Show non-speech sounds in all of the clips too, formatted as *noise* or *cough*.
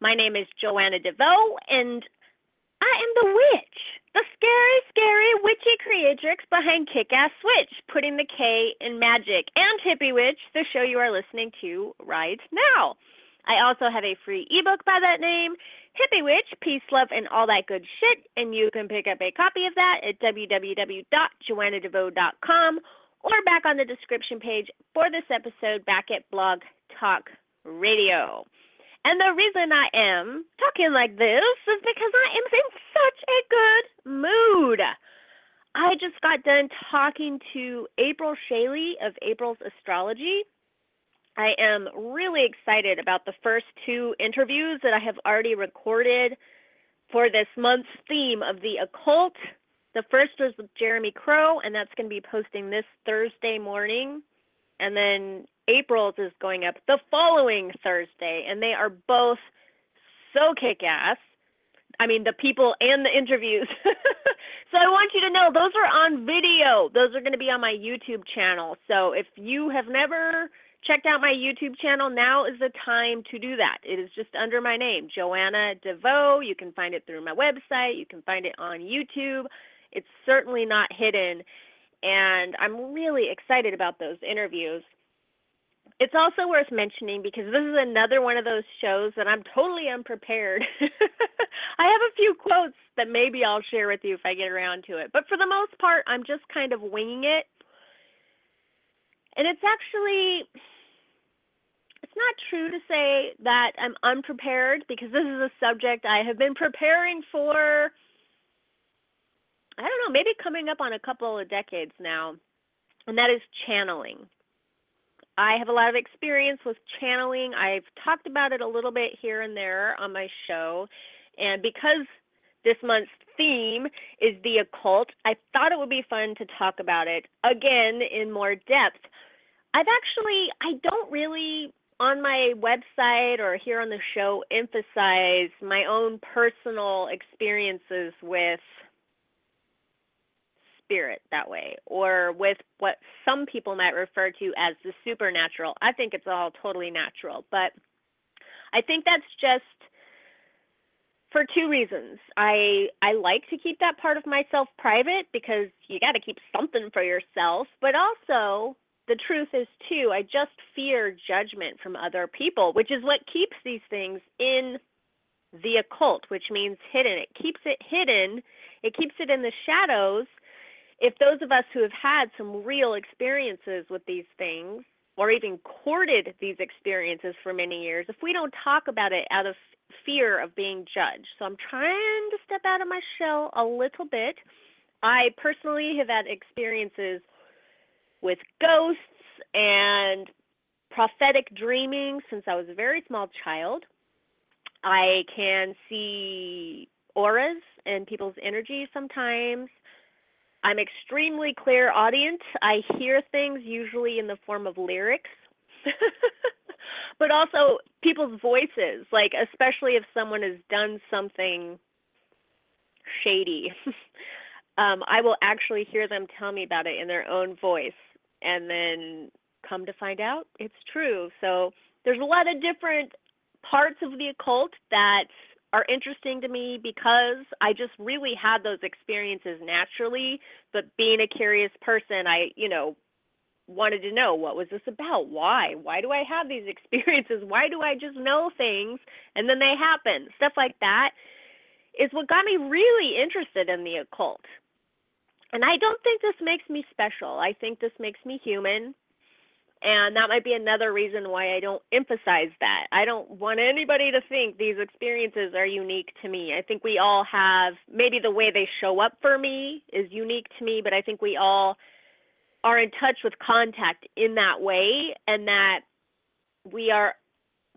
My name is Joanna DeVoe, and I am the witch, the scary, scary witchy creatrix behind Kick Ass Witch, putting the K in magic, and Hippie Witch, the show you are listening to right now. I also have a free ebook by that name, Hippie Witch, Peace, Love, and All That Good Shit, and you can pick up a copy of that at www.joannadevoe.com or back on the description page for this episode back at Blog Talk Radio. And the reason I am talking like this is because I am in such a good mood. I just got done talking to April Shaley of April's Astrology. I am really excited about the first two interviews that I have already recorded for this month's theme of the occult. The first was with Jeremy Crow, and that's going to be posting this Thursday morning. And then April's is going up the following Thursday, and they are both so kick ass. I mean, the people and the interviews. *laughs* so I want you to know those are on video. Those are going to be on my YouTube channel. So if you have never checked out my YouTube channel, now is the time to do that. It is just under my name, Joanna DeVoe. You can find it through my website, you can find it on YouTube. It's certainly not hidden. And I'm really excited about those interviews. It's also worth mentioning because this is another one of those shows that I'm totally unprepared. *laughs* I have a few quotes that maybe I'll share with you if I get around to it. But for the most part, I'm just kind of winging it. And it's actually it's not true to say that I'm unprepared because this is a subject I have been preparing for I don't know, maybe coming up on a couple of decades now. And that is channeling. I have a lot of experience with channeling. I've talked about it a little bit here and there on my show. And because this month's theme is the occult, I thought it would be fun to talk about it again in more depth. I've actually, I don't really on my website or here on the show emphasize my own personal experiences with spirit that way or with what some people might refer to as the supernatural. I think it's all totally natural, but I think that's just for two reasons. I I like to keep that part of myself private because you got to keep something for yourself, but also the truth is too, I just fear judgment from other people, which is what keeps these things in the occult, which means hidden. It keeps it hidden. It keeps it in the shadows if those of us who have had some real experiences with these things or even courted these experiences for many years, if we don't talk about it out of fear of being judged. So I'm trying to step out of my shell a little bit. I personally have had experiences with ghosts and prophetic dreaming since I was a very small child. I can see auras and people's energy sometimes. I'm extremely clairaudient. I hear things usually in the form of lyrics. *laughs* but also people's voices, like especially if someone has done something shady. *laughs* um, I will actually hear them tell me about it in their own voice and then come to find out it's true. So there's a lot of different parts of the occult that are interesting to me because I just really had those experiences naturally. But being a curious person, I, you know, wanted to know what was this about? Why? Why do I have these *laughs* experiences? Why do I just know things and then they happen? Stuff like that is what got me really interested in the occult. And I don't think this makes me special. I think this makes me human. And that might be another reason why I don't emphasize that. I don't want anybody to think these experiences are unique to me. I think we all have, maybe the way they show up for me is unique to me, but I think we all are in touch with contact in that way and that we are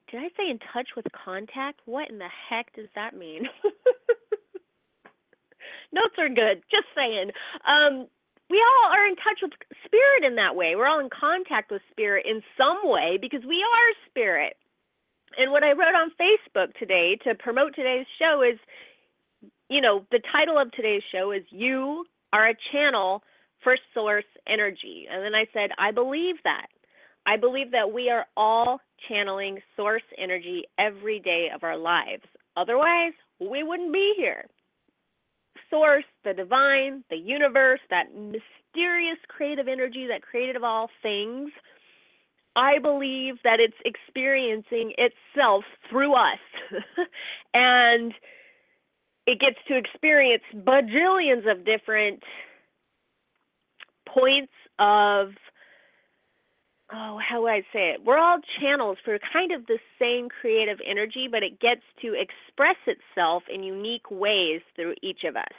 did I say in touch with contact? What in the heck does that mean? *laughs* Notes are good. Just saying. Um, we all are in touch with spirit in that way. We're all in contact with spirit in some way because we are spirit. And what I wrote on Facebook today to promote today's show is you know, the title of today's show is You Are a Channel for Source Energy. And then I said, I believe that. I believe that we are all channeling source energy every day of our lives. Otherwise, we wouldn't be here. Source, the divine, the universe, that mysterious creative energy that created of all things, I believe that it's experiencing itself through us. *laughs* and it gets to experience bajillions of different points of oh how would i say it we're all channels for kind of the same creative energy but it gets to express itself in unique ways through each of us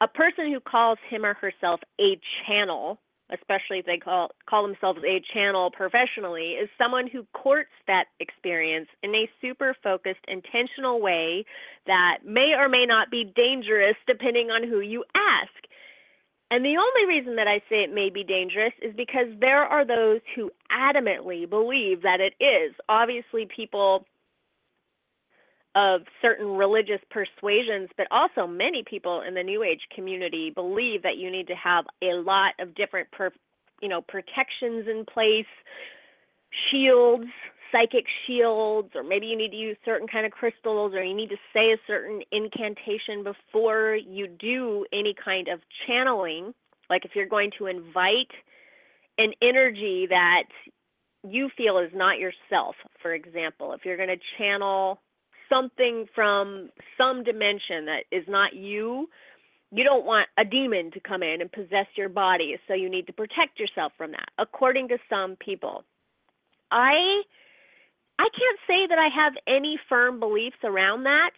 a person who calls him or herself a channel especially if they call call themselves a channel professionally, is someone who courts that experience in a super focused, intentional way that may or may not be dangerous depending on who you ask. And the only reason that I say it may be dangerous is because there are those who adamantly believe that it is. Obviously, people of certain religious persuasions, but also many people in the New Age community believe that you need to have a lot of different, per, you know, protections in place, shields, psychic shields, or maybe you need to use certain kind of crystals, or you need to say a certain incantation before you do any kind of channeling. Like if you're going to invite an energy that you feel is not yourself, for example, if you're going to channel something from some dimension that is not you, you don't want a demon to come in and possess your body, so you need to protect yourself from that, according to some people. I I can't say that I have any firm beliefs around that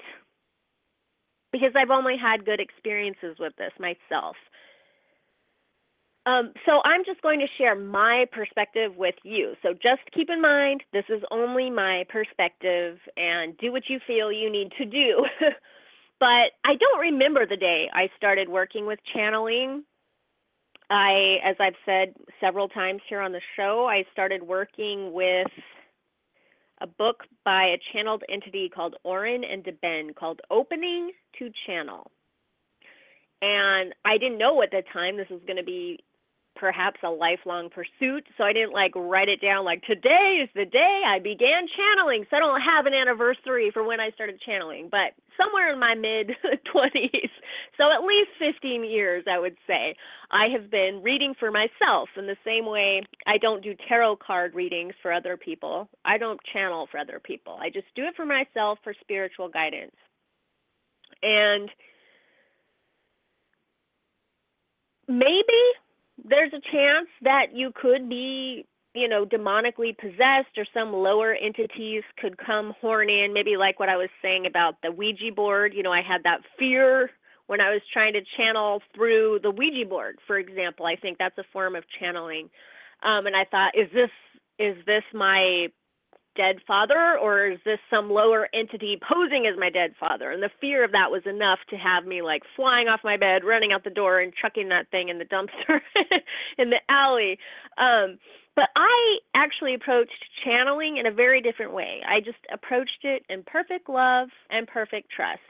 because I've only had good experiences with this myself. Um, so I'm just going to share my perspective with you. So just keep in mind, this is only my perspective, and do what you feel you need to do. *laughs* but I don't remember the day I started working with channeling. I, as I've said several times here on the show, I started working with a book by a channeled entity called Orin and DaBen called Opening to Channel. And I didn't know at the time this was going to be perhaps a lifelong pursuit. So I didn't like write it down like today is the day I began channeling. So I don't have an anniversary for when I started channeling, but somewhere in my mid *laughs* 20s. So at least 15 years, I would say, I have been reading for myself in the same way I don't do tarot card readings for other people. I don't channel for other people. I just do it for myself for spiritual guidance. And maybe there's a chance that you could be you know demonically possessed or some lower entities could come horn in maybe like what i was saying about the ouija board. You know i had that fear when i was trying to channel through the ouija board for example. I think that's a form of channeling. Um and i thought is this is this my dead father or is this some lower entity posing as my dead father? And the fear of that was enough to have me like flying off my bed running out the door and chucking that thing in the dumpster *laughs* in the alley. Um but i actually approached channeling in a very different way. I just approached it in perfect love and perfect trust.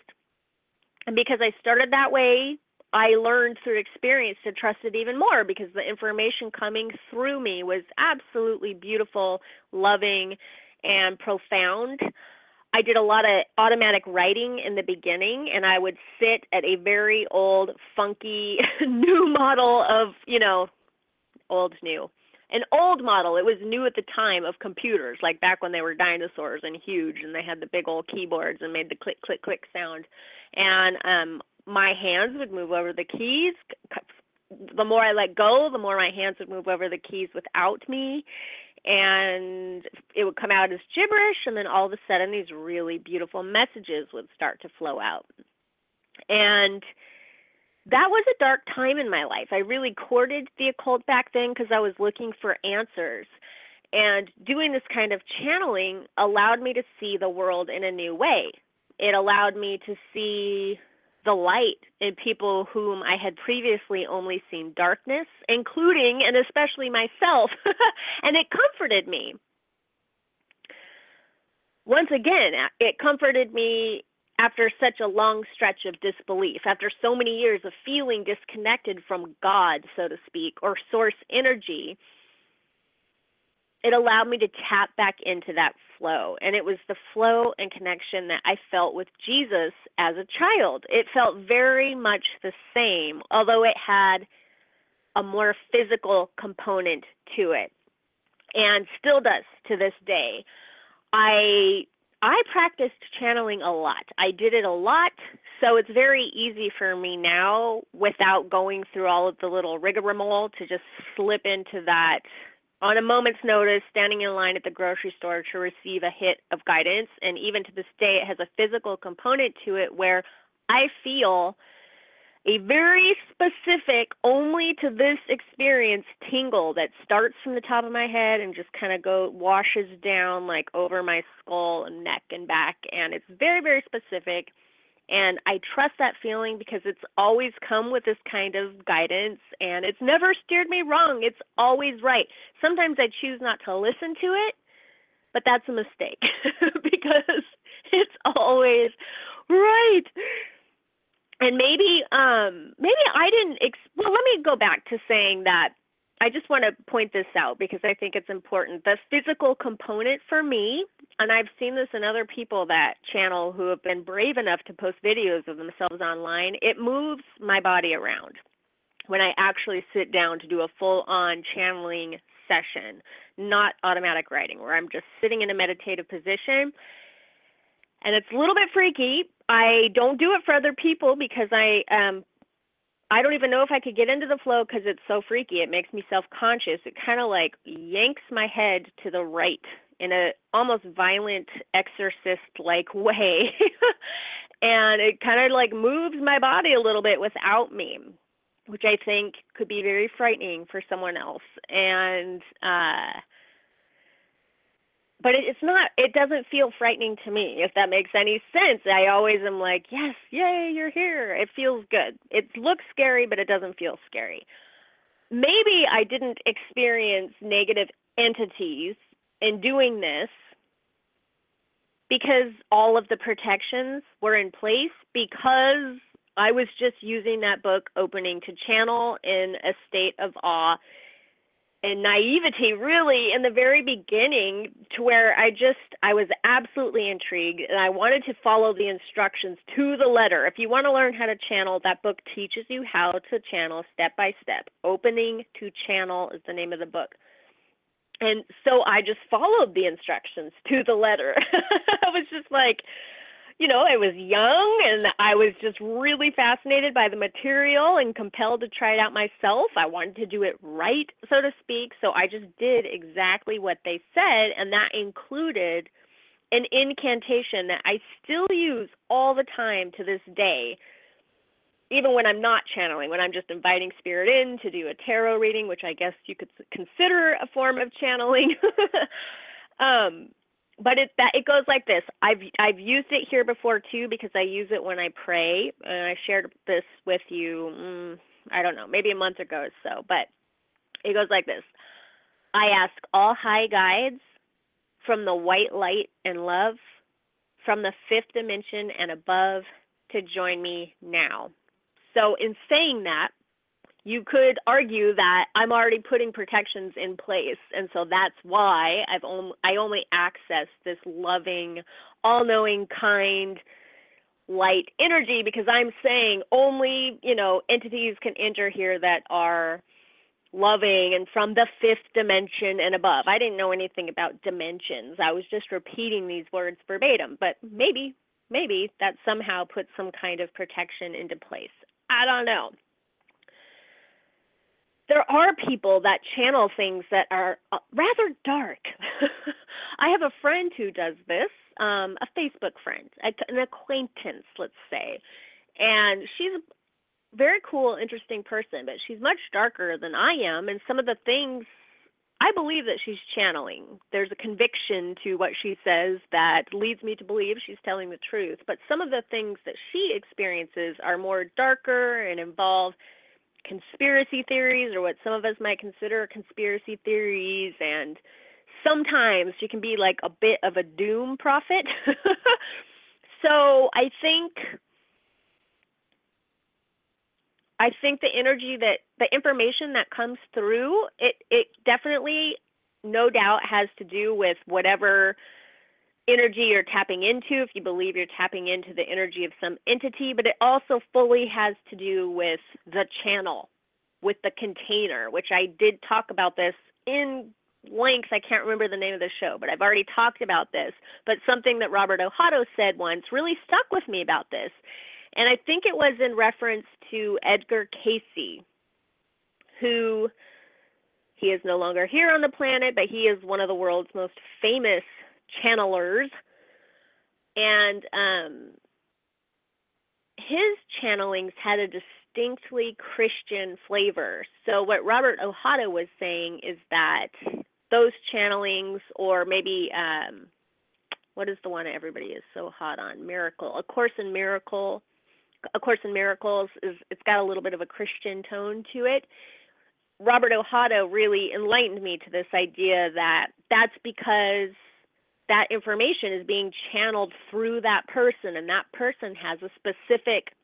And because i started that way I learned through experience to trust it even more because the information coming through me was absolutely beautiful, loving, and profound. I did a lot of automatic writing in the beginning, and I would sit at a very old, funky, *laughs* new model of, you know, old, new. An old model. It was new at the time of computers, like back when they were dinosaurs and huge, and they had the big old keyboards and made the click, click, click sound. And um, my hands would move over the keys. The more I let go, the more my hands would move over the keys without me and it would come out as gibberish and then all of a sudden these really beautiful messages would start to flow out. And that was a dark time in my life. I really courted the occult back then because i was looking for answers. And doing this kind of channeling allowed me to see the world in a new way. It allowed me to see the light in people whom I had previously only seen darkness, including and especially myself, *laughs* and it comforted me. Once again, it comforted me after such a long stretch of disbelief, after so many years of feeling disconnected from God, so to speak, or source energy it allowed me to tap back into that flow. And it was the flow and connection that I felt with Jesus as a child. It felt very much the same, although it had a more physical component to it and still does to this day. I I practiced channeling a lot. I did it a lot, so it's very easy for me now without going through all of the little rigmarole to just slip into that on a moment's notice, standing in line at the grocery store to receive a hit of guidance. And even to this day, it has a physical component to it where I feel a very specific, only to this experience tingle that starts from the top of my head and just kind of go washes down like over my skull and neck and back. And it's very, very specific. And I trust that feeling because it's always come with this kind of guidance and it's never steered me wrong. It's always right. Sometimes I choose not to listen to it, but that's a mistake *laughs* because it's always right. And maybe um maybe I didn't ex- well let me go back to saying that I just want to point this out because I think it's important. The physical component for me, and I've seen this in other people that channel who have been brave enough to post videos of themselves online, it moves my body around when I actually sit down to do a full on channeling session, not automatic writing, where I'm just sitting in a meditative position. And it's a little bit freaky. I don't do it for other people because I um, I don't even know if I could get into the flow because it's so freaky. It makes me self conscious. It kind of like yanks my head to the right in a almost violent exorcist like *laughs* way. and it kind of like moves my body a little bit without me, which I think could be very frightening for someone else. And uh but it's not it doesn't feel frightening to me if that makes any sense. I always am like yes yay you're here. It feels good. It looks scary but it doesn't feel scary. Maybe i didn't experience negative entities in doing this because all of the protections were in place because i was just using that book opening to channel in a state of awe and naivety really in the very beginning to where I just I was absolutely intrigued and I wanted to follow the instructions to the letter. If you want to learn how to channel, that book teaches you how to channel step by step. Opening to Channel is the name of the book. And so I just followed the instructions to the letter. *laughs* I was just like you know, I was young and I was just really fascinated by the material and compelled to try it out myself. I wanted to do it right, so to speak. So I just did exactly what they said, and that included an incantation that I still use all the time to this day. Even when I'm not channeling, when I'm just inviting spirit in to do a tarot reading, which I guess you could consider a form of channeling. *laughs* um, but it that it goes like this. I've I've used it here before too because I use it when I pray, and I shared this with you. Mm, I don't know, maybe a month ago or so, but it goes like this. I ask all high guides from the white light and love, from the fifth dimension and above, to join me now. So in saying that, you could argue that I'm already putting protections in place, and so that's why I've only I only access this loving, all-knowing, kind, light energy because I'm saying only you know entities can enter here that are loving and from the fifth dimension and above. I didn't know anything about dimensions. I was just repeating these words verbatim, but maybe maybe that somehow puts some kind of protection into place. I don't know there are people that channel things that are uh, rather dark. *laughs* I have a friend who does this, um, a Facebook friend, an acquaintance, let's say, and she's a very cool, interesting person, but she's much darker than I am, and some of the things I believe that she's channeling. There's a conviction to what she says that leads me to believe she's telling the truth. But some of the things that she experiences are more darker and involve conspiracy theories or what some of us might consider conspiracy theories and sometimes she can be like a bit of a doom prophet. *laughs* so I think I think the energy that the information that comes through, it it definitely no doubt has to do with whatever energy you're tapping into if you believe you're tapping into the energy of some entity, but it also fully has to do with the channel, with the container, which I did talk about this in length. I can't remember the name of the show, but I've already talked about this. But something that Robert Ohotto said once really stuck with me about this. And I think it was in reference to Edgar Cayce, who he is no longer here on the planet, but he is one of the world's most famous channelers. And um, his channelings had a distinctly Christian flavor. So, what Robert Ohotto was saying is that those channelings, or maybe um, what is the one everybody is so hot on? Miracle, A Course in Miracle, a Course in Miracles is it's got a little bit of a Christian tone to it. Robert Ohotto really enlightened me to this idea that that's because that information is being channeled through that person and that person has a specific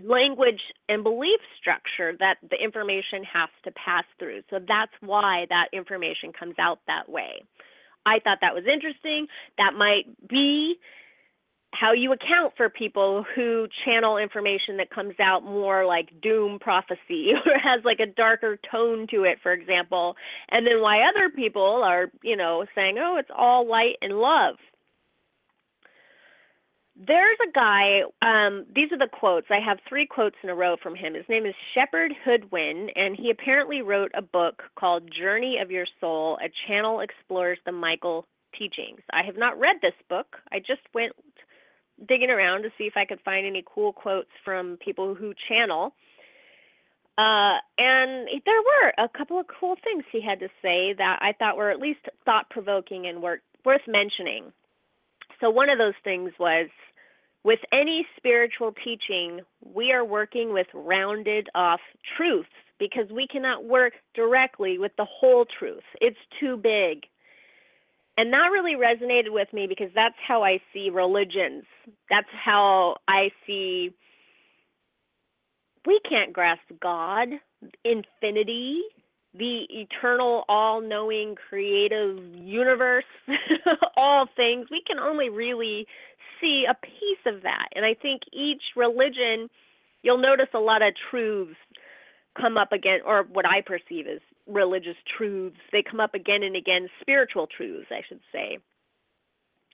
language and belief structure that the information has to pass through. So that's why that information comes out that way. I thought that was interesting. That might be how you account for people who channel information that comes out more like doom prophecy *laughs* or has like a darker tone to it for example. And then why other people are you know saying oh it's all light and love. There's a guy um, these are the quotes. I have three quotes in a row from him. His name is shepherd hoodwin and he apparently wrote a book called journey of your soul a channel explores the michael teachings i have not read this book. I just went digging around to see if I could find any cool quotes from people who channel. Uh, and there were a couple of cool things he had to say that I thought were at least thought provoking and worth mentioning. So, one of those things was with any spiritual teaching, we are working with rounded off truths because we cannot work directly with the whole truth. It's too big and that really resonated with me because that's how I see religions. That's how I see we can't grasp God, infinity, the eternal, all knowing, creative universe, *laughs* all things. We can only really see a piece of that. And I think each religion, you'll notice a lot of truths come up again, or what I perceive as religious truths. They come up again and again, spiritual truths, I should say,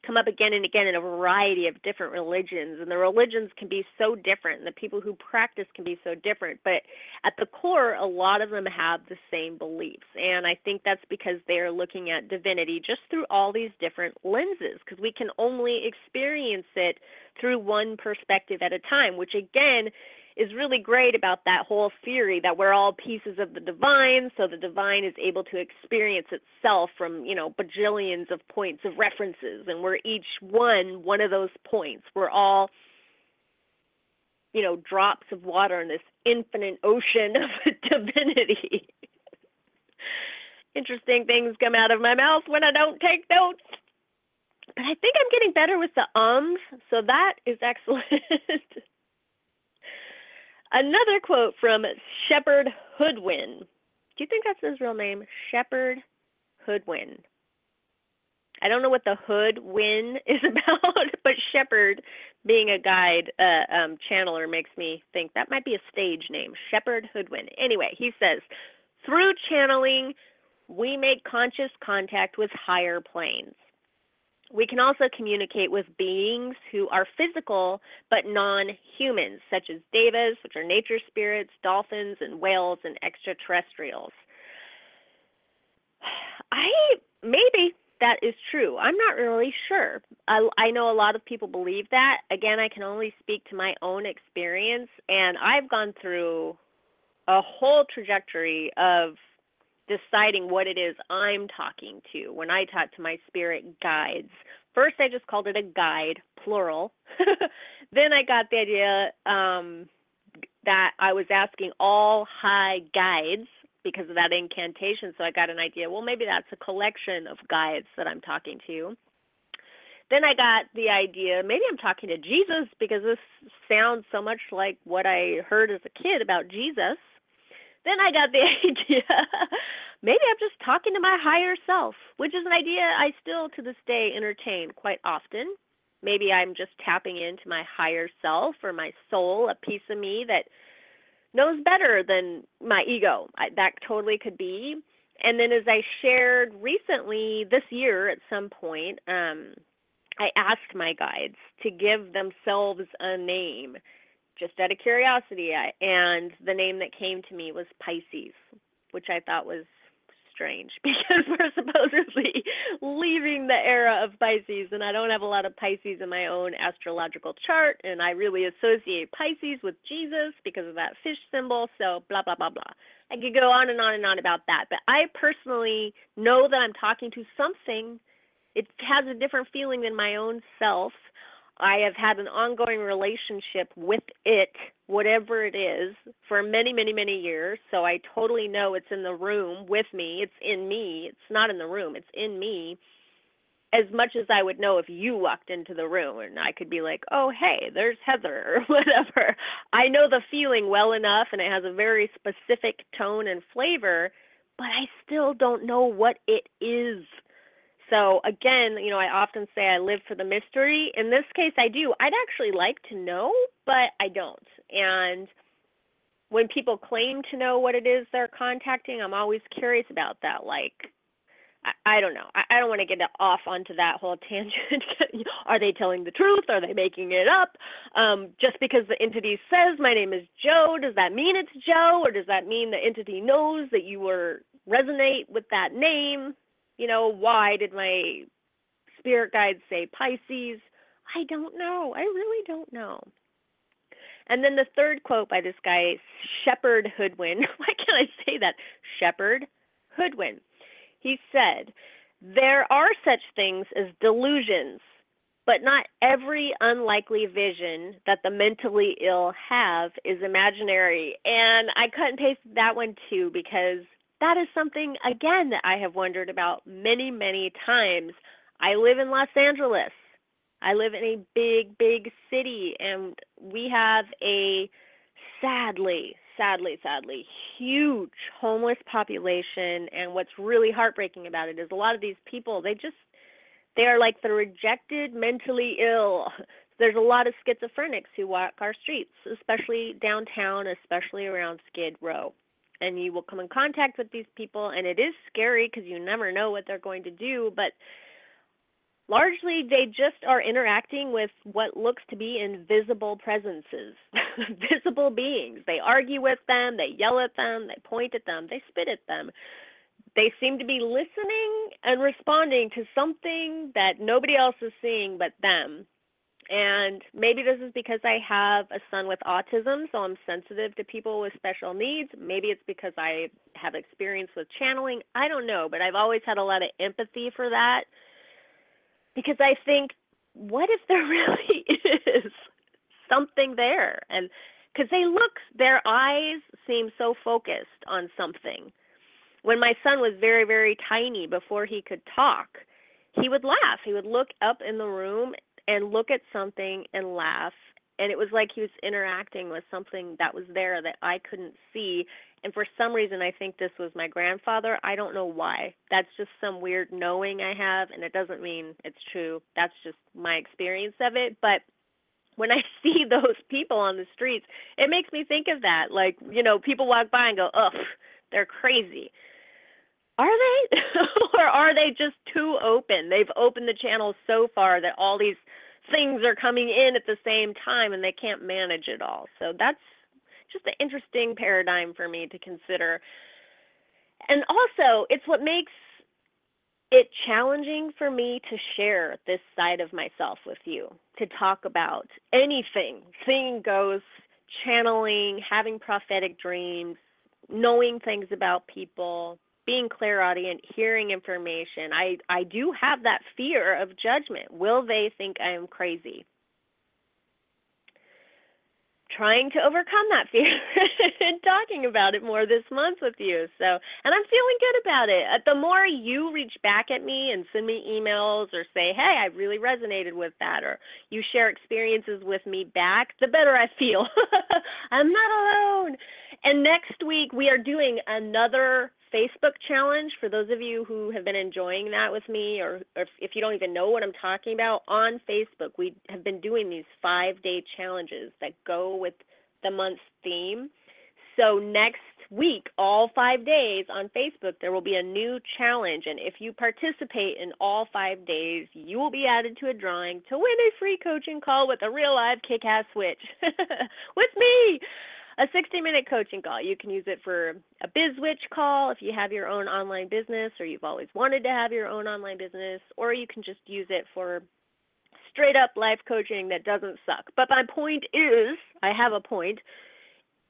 come up again and again in a variety of different religions. And the religions can be so different, and the people who practice can be so different. But at the core, a lot of them have the same beliefs. And I think that's because they are looking at divinity just through all these different lenses, because we can only experience it through one perspective at a time, which again, is really great about that whole theory that we're all pieces of the divine, so the divine is able to experience itself from, you know, bajillions of points of references, and we're each one one of those points. We're all, you know, drops of water in this infinite ocean *laughs* of divinity. Interesting things come out of my mouth when I don't take notes. But I think I'm getting better with the ums, so that is *laughs* excellent. Another quote from Shepherd Hoodwin. Do you think that's his real name? Shepherd Hoodwin. I don't know what the hood win *laughs* is about, but Shepherd, being a guide uh, um, channeler, makes me think that might be a stage name. Shepherd Hoodwin. Anyway, he says, through channeling, we make conscious contact with higher planes. We can also communicate with beings who are physical but non humans, such as devas, which are nature spirits, dolphins, and whales, and extraterrestrials. *sighs* I maybe that is true. I'm not really sure. I, I know a lot of people believe that. Again, I can only speak to my own experience, and I've gone through a whole trajectory of deciding what it is I'm talking to when I talk to my spirit guides. First, I just called it a guide, plural. *laughs* then I got the idea um, that I was asking all high guides because of that incantation. So I got an idea, well, maybe that's a collection of guides that I'm talking to. Then I got the idea, maybe I'm talking to Jesus because this sounds so much like what I heard as a kid about Jesus. Then I got the *laughs* idea, maybe I'm just talking to my higher self, which is an idea I still to this day entertain quite often. Maybe I'm just tapping into my higher self or my soul, a piece of me that knows better than my ego. I, that totally could be. And then, as I shared recently this year at some point, um, I asked my guides to give themselves a name just out of curiosity. I, and the name that came to me was Pisces, which I thought was strange *laughs* because we're supposedly leaving the era of Pisces, and I don't have a lot of Pisces in my own astrological chart, and I really associate Pisces with Jesus because of that fish symbol, so blah, blah, blah, blah. I could go on and on and on about that, but I personally know that I'm talking to something. It has a different feeling than my own self I have had an ongoing relationship with it, whatever it is, for many, many, many years. So I totally know it's in the room with me. It's in me. It's not in the room, it's in me. As much as I would know if you walked into the room and I could be like, oh, hey, there's Heather *laughs* or whatever. I know the feeling well enough and it has a very specific tone and flavor, but I still don't know what it is. So again, you know, I often say I live for the mystery. In this case, I do. I'd actually like to know, but I don't. And when people claim to know what it is they're contacting, I'm always curious about that. Like, I, I don't know. I, I don't want to get off onto that whole *laughs* tangent. *laughs* Are they telling the truth? Are they making it up? Um, just because the entity says my name is Joe, does that mean it's Joe, or does that mean the entity knows that you were resonate with that name? You know, why did my spirit guides say Pisces? I don't know. I really don't know. And then the third quote by this guy, Shepherd Hoodwin. *laughs* Why can't I say that? Shepherd Hoodwin. He said, There are such things as delusions, but not every unlikely vision that the mentally ill have is imaginary. And I cut and pasted that one too because that is something, again, that I have wondered about many, many times. I live in Los Angeles. I live in a big, big city, and we have a sadly, sadly, sadly, huge homeless population. And what's really heartbreaking about it is a lot of these people, they just, they are like the rejected, mentally ill. *laughs* There's a lot of schizophrenics who walk our streets, especially downtown, especially around Skid Row and you will come in contact with these people and it is scary because you never know what they're going to do but largely they just are interacting with what looks to be invisible presences *laughs* visible beings. They argue with them they yell at them they point at them they spit at them. They seem to be listening and responding to something that nobody else is seeing but them and maybe this is because I have a son with autism, so I'm sensitive to people with special needs. Maybe it's because I have experience with channeling. I don't know, but I've always had a lot of empathy for that because I think, what if there *laughs* really is something there? And because they look, their eyes seem so focused on something. When my son was very, very tiny before he could talk, he would laugh. He would look up in the room and look at something and laugh and it was like he was interacting with something that was there that I couldn't see and for some reason I think this was my grandfather. I don't know why. That's just some weird knowing I have and it doesn't mean it's true. That's just my experience of it, but when I *laughs* see those people on the streets, it makes me think of that. Like, you know, people walk by and go, "Ugh, they're crazy." Are they? *laughs* or are they just too open? They've opened the channel so far that all these things are coming in at the same time and they can't manage it all. So that's just an interesting paradigm for me to consider. And also, it's what makes it challenging for me to share this side of myself with you, to talk about anything, seeing ghosts, channeling, having prophetic dreams, knowing things about people, being clairaudient, hearing information. I I do have that fear of judgment. Will they think I am crazy? trying to overcome that fear *laughs* and talking about it more this month with you. So, and I'm feeling good about it. Uh, the more you reach back at me and send me emails or say, "Hey, I really resonated with that," or you share experiences with me back, the better I feel. *laughs* I'm not alone. And next week we are doing another Facebook challenge for those of you who have been enjoying that with me, or, or if you don't even know what I'm talking about, on Facebook, we have been doing these five day challenges that go with the month's theme. So next week, all five days on Facebook, there will be a new challenge. And if you participate in all five days, you will be added to a drawing to win a free coaching call with a real live kick ass witch *laughs* with me a 60 minute coaching call. You can use it for a BizWitch call if you have your own online business or you've always wanted to have your own online business, or you can just use it for straight up life coaching that doesn't suck. But my point is, I have a point.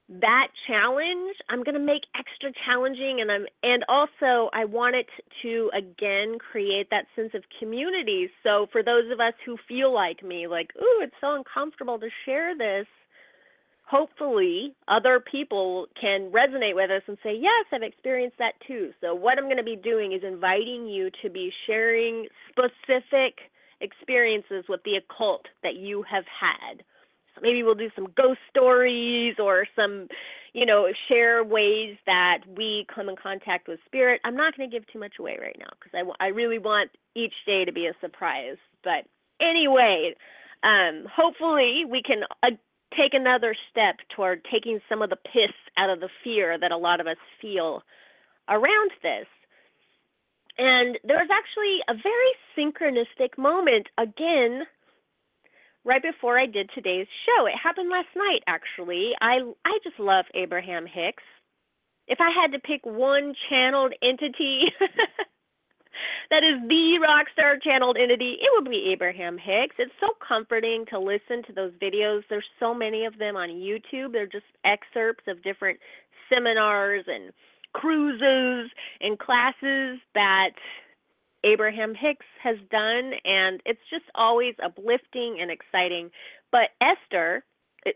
That challenge, I'm going to make extra challenging and I'm and also I want it to again create that sense of community. So for those of us who feel like me like, "Ooh, it's so uncomfortable to share this." Hopefully other people can resonate with us and say, Yes, I've experienced that too. So, what I'm going to be doing is inviting you to be sharing specific experiences with the occult that you have had. So, maybe we'll do some ghost stories or some, you know, share ways that we come in contact with spirit. I'm not going to give too much away right now because I, I really want each day to be a surprise. But anyway, um, hopefully we can uh, take another step toward taking some of the piss out of the fear that a lot of us feel around this. And there was actually a very synchronistic moment again right before I did today's show. It happened last night actually. I I just love Abraham Hicks. If I had to pick one channeled entity *laughs* that is the rockstar channeled entity, it would be Abraham Hicks. It's so comforting to listen to those videos. There's so many of them on YouTube. They're just excerpts of different seminars and cruises and classes that Abraham Hicks has done, and it's just always uplifting and exciting. But Esther,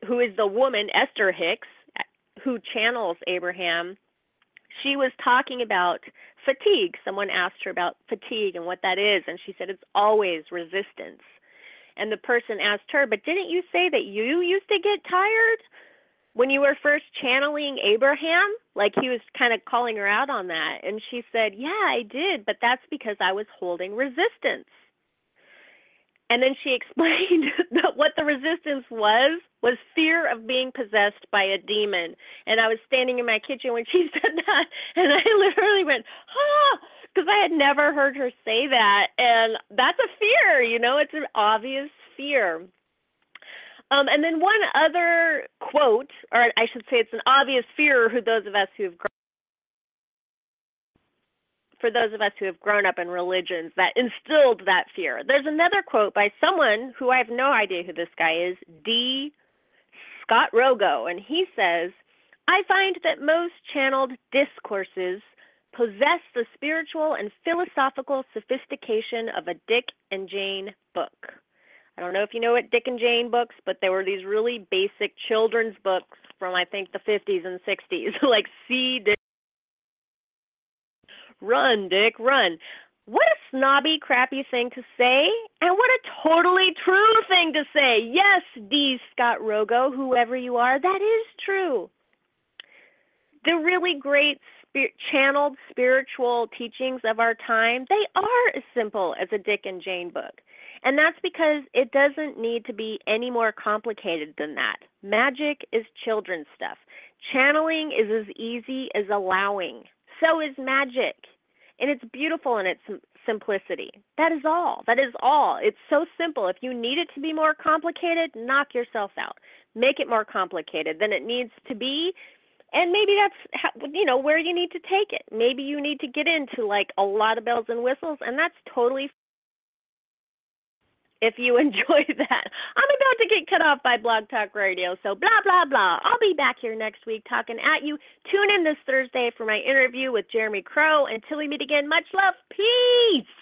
who is the woman, Esther Hicks, who channels Abraham, she was talking about fatigue. Someone asked her about fatigue and what that is, and she said it's always resistance. And the person asked her, But didn't you say that you used to get tired when you were first channeling Abraham? Like he was kind of calling her out on that. And she said, Yeah, I did, but that's because I was holding resistance. And then she *laughs* explained what the resistance was was fear of being possessed by a demon. And I was standing in my kitchen when she *laughs* said that, and I literally went, "Ah!" because I had never heard her say that, and that's a fear. You know, it's an obvious fear. Um, and then one other quote, or I should say, it's an obvious fear. Who those of us who have for those of us who have grown up in religions that instilled that fear. There's another quote by someone who I have no idea who this guy is, D. Scott Rogo, and he says, I find that most channeled discourses possess the spiritual and philosophical sophistication of a Dick and Jane book. I don't know if you know what Dick and Jane books, but they were these really basic children's books from I think the 50s and 60s, *laughs* like See Dick Run, Dick, run. What a snobby, crappy thing to say, and what a totally true thing to say. Yes, D. Scott Rogo, whoever you are, that is true. The really great channeled spiritual teachings of our time, they are as simple as a Dick and Jane book. And that's because it doesn't need to be any more complicated than that. Magic is children's stuff. Channeling is as easy as allowing. So is magic and it's beautiful in its simplicity. That is all. That is all. It's so simple. If you need it to be more complicated, knock yourself out. Make it more complicated than it needs to be. And maybe that's you know where you need to take it. Maybe you need to get into like a lot of bells and whistles and that's totally if you *laughs* enjoy that. I'm about to get cut off by Blog Talk Radio, so blah, blah, blah. I'll be back here next week talking at you. Tune in this Thursday for my interview with Jeremy Crow. Until we meet again, much love. Peace.